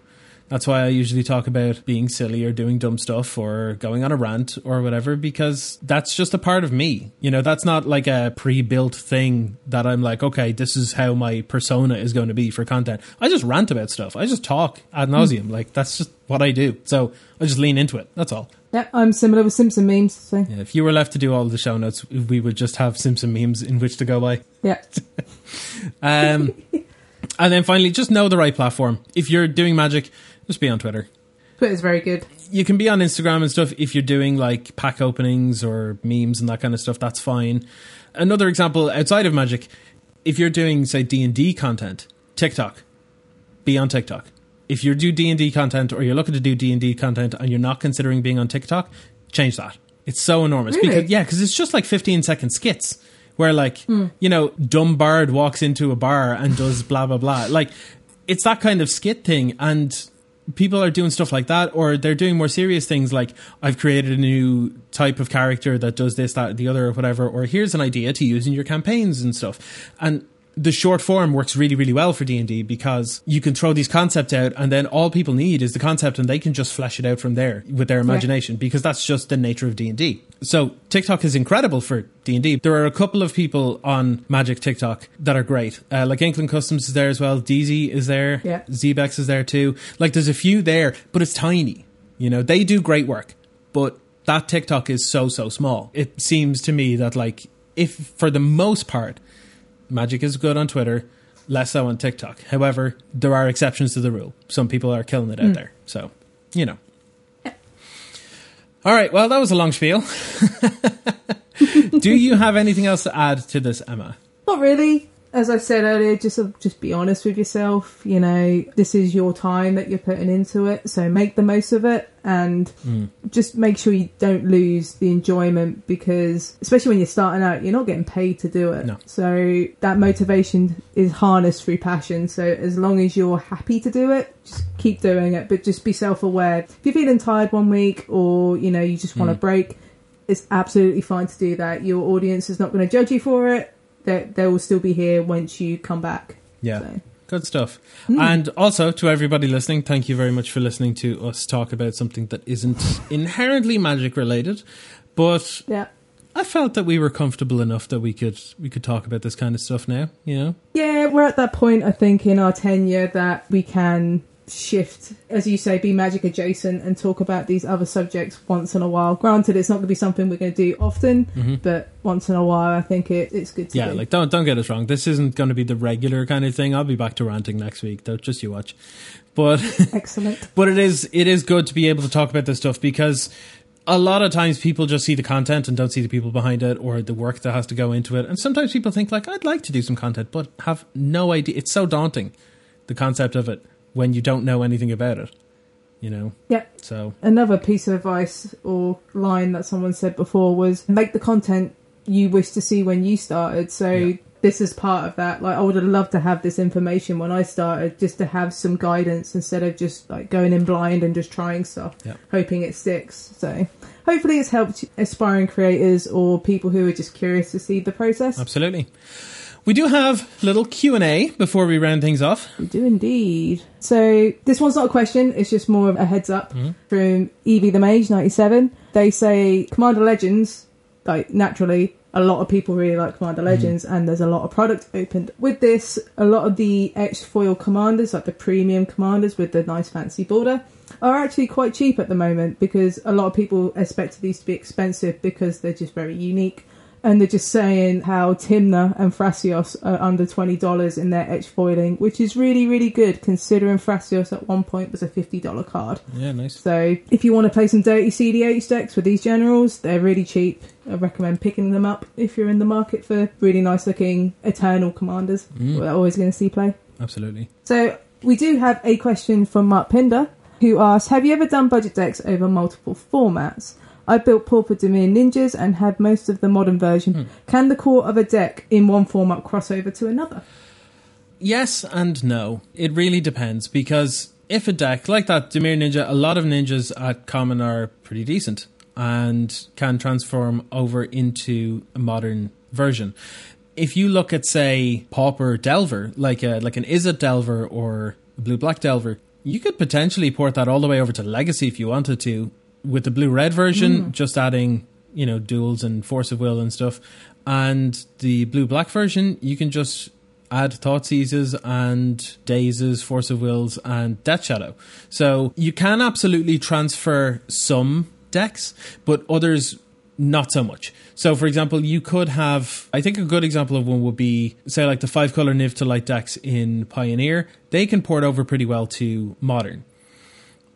That's why I usually talk about being silly or doing dumb stuff or going on a rant or whatever, because that's just a part of me. You know, that's not like a pre built thing that I'm like, okay, this is how my persona is going to be for content. I just rant about stuff. I just talk ad nauseum. Like, that's just what I do. So I just lean into it. That's all. Yeah, I'm similar with Simpson memes. So Yeah, if you were left to do all the show notes, we would just have Simpson memes in which to go by. yeah, [laughs] Um, and then finally, just know the right platform. If you're doing magic, just be on Twitter. Twitter's very good. You can be on Instagram and stuff if you're doing like pack openings or memes and that kind of stuff. That's fine. Another example outside of magic, if you're doing say D and D content, TikTok, be on TikTok. If you do D and D content or you're looking to do D and D content and you're not considering being on TikTok, change that. It's so enormous Really? because yeah, because it's just like 15 second skits where like hmm. you know dumb bard walks into a bar and does blah blah blah. Like it's that kind of skit thing, and people are doing stuff like that, or they're doing more serious things like I've created a new type of character that does this, that, the other, or whatever. Or here's an idea to use in your campaigns and stuff, and the short form works really really well for D&D because you can throw these concepts out and then all people need is the concept and they can just flesh it out from there with their imagination because that's just the nature of D&D. So TikTok is incredible for D&D. There are a couple of people on Magic TikTok that are great. Uh, like Inkling Customs is there as well. DZ is there. Yeah. Zbex is there too. Like there's a few there, but it's tiny. You know, they do great work, but that TikTok is so so small. It seems to me that like if for the most part Magic is good on Twitter, less so on TikTok. However, there are exceptions to the rule. Some people are killing it out hmm. there. So, you know. All right, well, that was a long spiel. [laughs] Do you have anything else to add to this, Emma? Not really. As I said earlier, just uh, just be honest with yourself. You know, this is your time that you're putting into it, so make the most of it, and hmm. just make sure you don't lose the enjoyment because, especially when you're starting out, you're not getting paid to do it. No. So that motivation is harnessed through passion. So as long as you're happy to do it, just keep doing it, but just be self-aware. If you're feeling tired one week, or you know, you just want a hmm. break, it's absolutely fine to do that. Your audience is not going to judge you for it. They, they will still be here once you come back. Yeah. So. Good stuff. Hmm. And also to everybody listening, thank you very much for listening to us talk about something that isn't inherently magic related, but Yeah. I felt that we were comfortable enough that we could we could talk about this kind of stuff now, you know? Yeah, we're at that point, I think, in our tenure that we can shift, as you say, be magic adjacent and talk about these other subjects once in a while. Granted, it's not going to be something we're going to do often, but once in a while, I think it, it's good to Mm-hmm. Yeah, do. like don't don't get us wrong. This isn't going to be the regular kind of thing. I'll be back to ranting next week. Though, just you watch. But [laughs] Excellent. but it is it is good to be able to talk about this stuff because a lot of times people just see the content and don't see the people behind it or the work that has to go into it. And sometimes people think like I'd like to do some content, but have no idea. It's so daunting, the concept of it when you don't know anything about it. You know, Yeah. so Another piece of advice or line that someone said before was make the content you wish to see when you started. So Yeah. this is part of that. Like I would have loved to have this information when I started, just to have some guidance instead of just like going in blind and just trying stuff, Yeah. hoping it sticks. So hopefully it's helped aspiring creators or people who are just curious to see the process. absolutely. We do have a little Q and A before we round things off. We do indeed. So this one's not a question; it's just more of a heads up mm-hmm. from Evie the Mage ninety seven. They say Commander Legends, like naturally, a lot of people really like Commander mm-hmm. Legends, and there's a lot of product opened with this. A lot of the X foil commanders, like the premium commanders with the nice fancy border, are actually quite cheap at the moment because a lot of people expect these to be expensive because they're just very unique. And they're just saying how Tymna and Thrasios are under twenty dollars in their etch foiling, which is really, really good considering Thrasios at one point was a fifty dollar card. Yeah, nice. So if you want to play some dirty CDH decks with these generals, they're really cheap. I recommend picking them up if you're in the market for really nice looking Eternal commanders. Mm. We're always going to see play. Absolutely. So we do have a question from Mark Pinder, who asks, "Have you ever done budget decks over multiple formats?" I built Pauper Dimir Ninjas and had most of the modern version. Hmm. Can the core of a deck in one format cross over to another? Yes and no. It really depends because if a deck like that Dimir Ninja, a lot of ninjas at common are pretty decent and can transform over into a modern version. If you look at say Pauper Delver, like a like an Izzet Delver or a Blue Black Delver, you could potentially port that all the way over to Legacy if you wanted to. With the blue red version, mm. just adding, you know, duels and force of will and stuff. And the blue black version, you can just add Thoughtseizes and dazes, force of wills, and death shadow. So you can absolutely transfer some decks, but others not so much. So, for example, you could have. I think a good example of one would be, say, like the five color Niv to light decks in Pioneer. They can port over pretty well to Modern,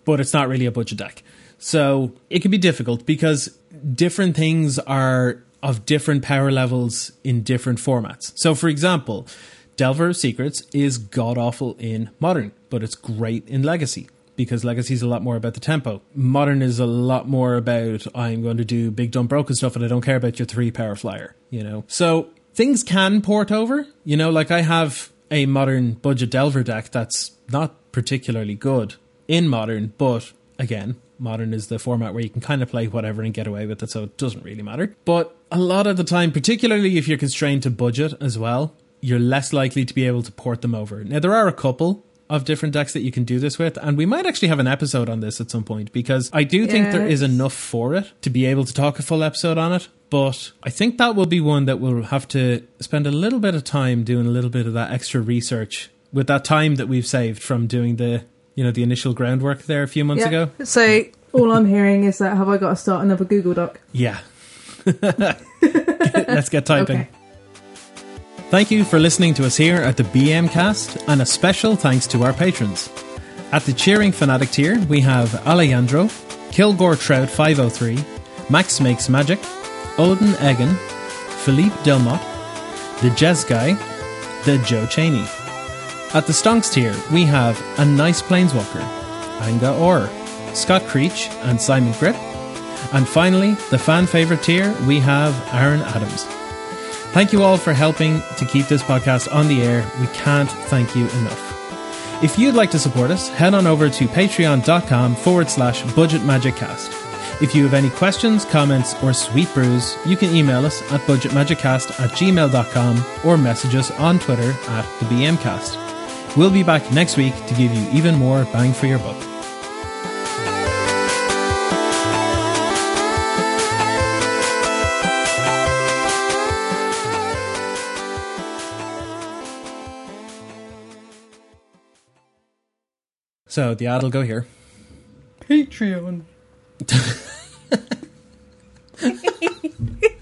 but it's not really a budget deck. So it can be difficult because different things are of different power levels in different formats. So, for example, Delver of Secrets is god awful in Modern, but it's great in Legacy. because Legacy is a lot more about the tempo. Modern is a lot more about I'm going to do big dumb broken stuff and I don't care about your three power flyer, you know. So things can port over, you know, like I have a modern budget delver deck that's not particularly good in modern, but again, modern is the format where you can kind of play whatever and get away with it, so it doesn't really matter. But a lot of the time, particularly if you're constrained to budget as well, you're less likely to be able to port them over. Now, there are a couple of different decks that you can do this with, and we might actually have an episode on this at some point because I do think there is enough for it to be able to talk a full episode on it. But I think that will be one that we'll have to spend a little bit of time doing a little bit of that extra research with that time that we've saved from doing the you know the initial groundwork there a few months Yeah. ago. So all I'm hearing is that have I got to start another Google Doc? Yeah. [laughs] Let's get typing. Okay. Thank you for listening to us here at the BM Cast, and a special thanks to our patrons. At the Cheering Fanatic tier, we have Alejandro, Kilgore Trout 503, Max Makes Magic, Odin Egan, Philippe Delmotte, the Jez Guy, the Joe Cheney. At the Stonks tier, we have a nice Planeswalker, Anga Orr, Scott Creech, and Simon Grip. And finally, the fan favourite tier, we have Aaron Adams. Thank you all for helping to keep this podcast on the air. We can't thank you enough. If you'd like to support us, head on over to patreon.com forward slash budget magic cast. If you have any questions, comments, or sweet brews, you can email us at budgetmagiccast at gmail.com or message us on Twitter at the BMcast. We'll be back next week to give you even more bang for your buck. So the ad will go here. Patreon. [laughs]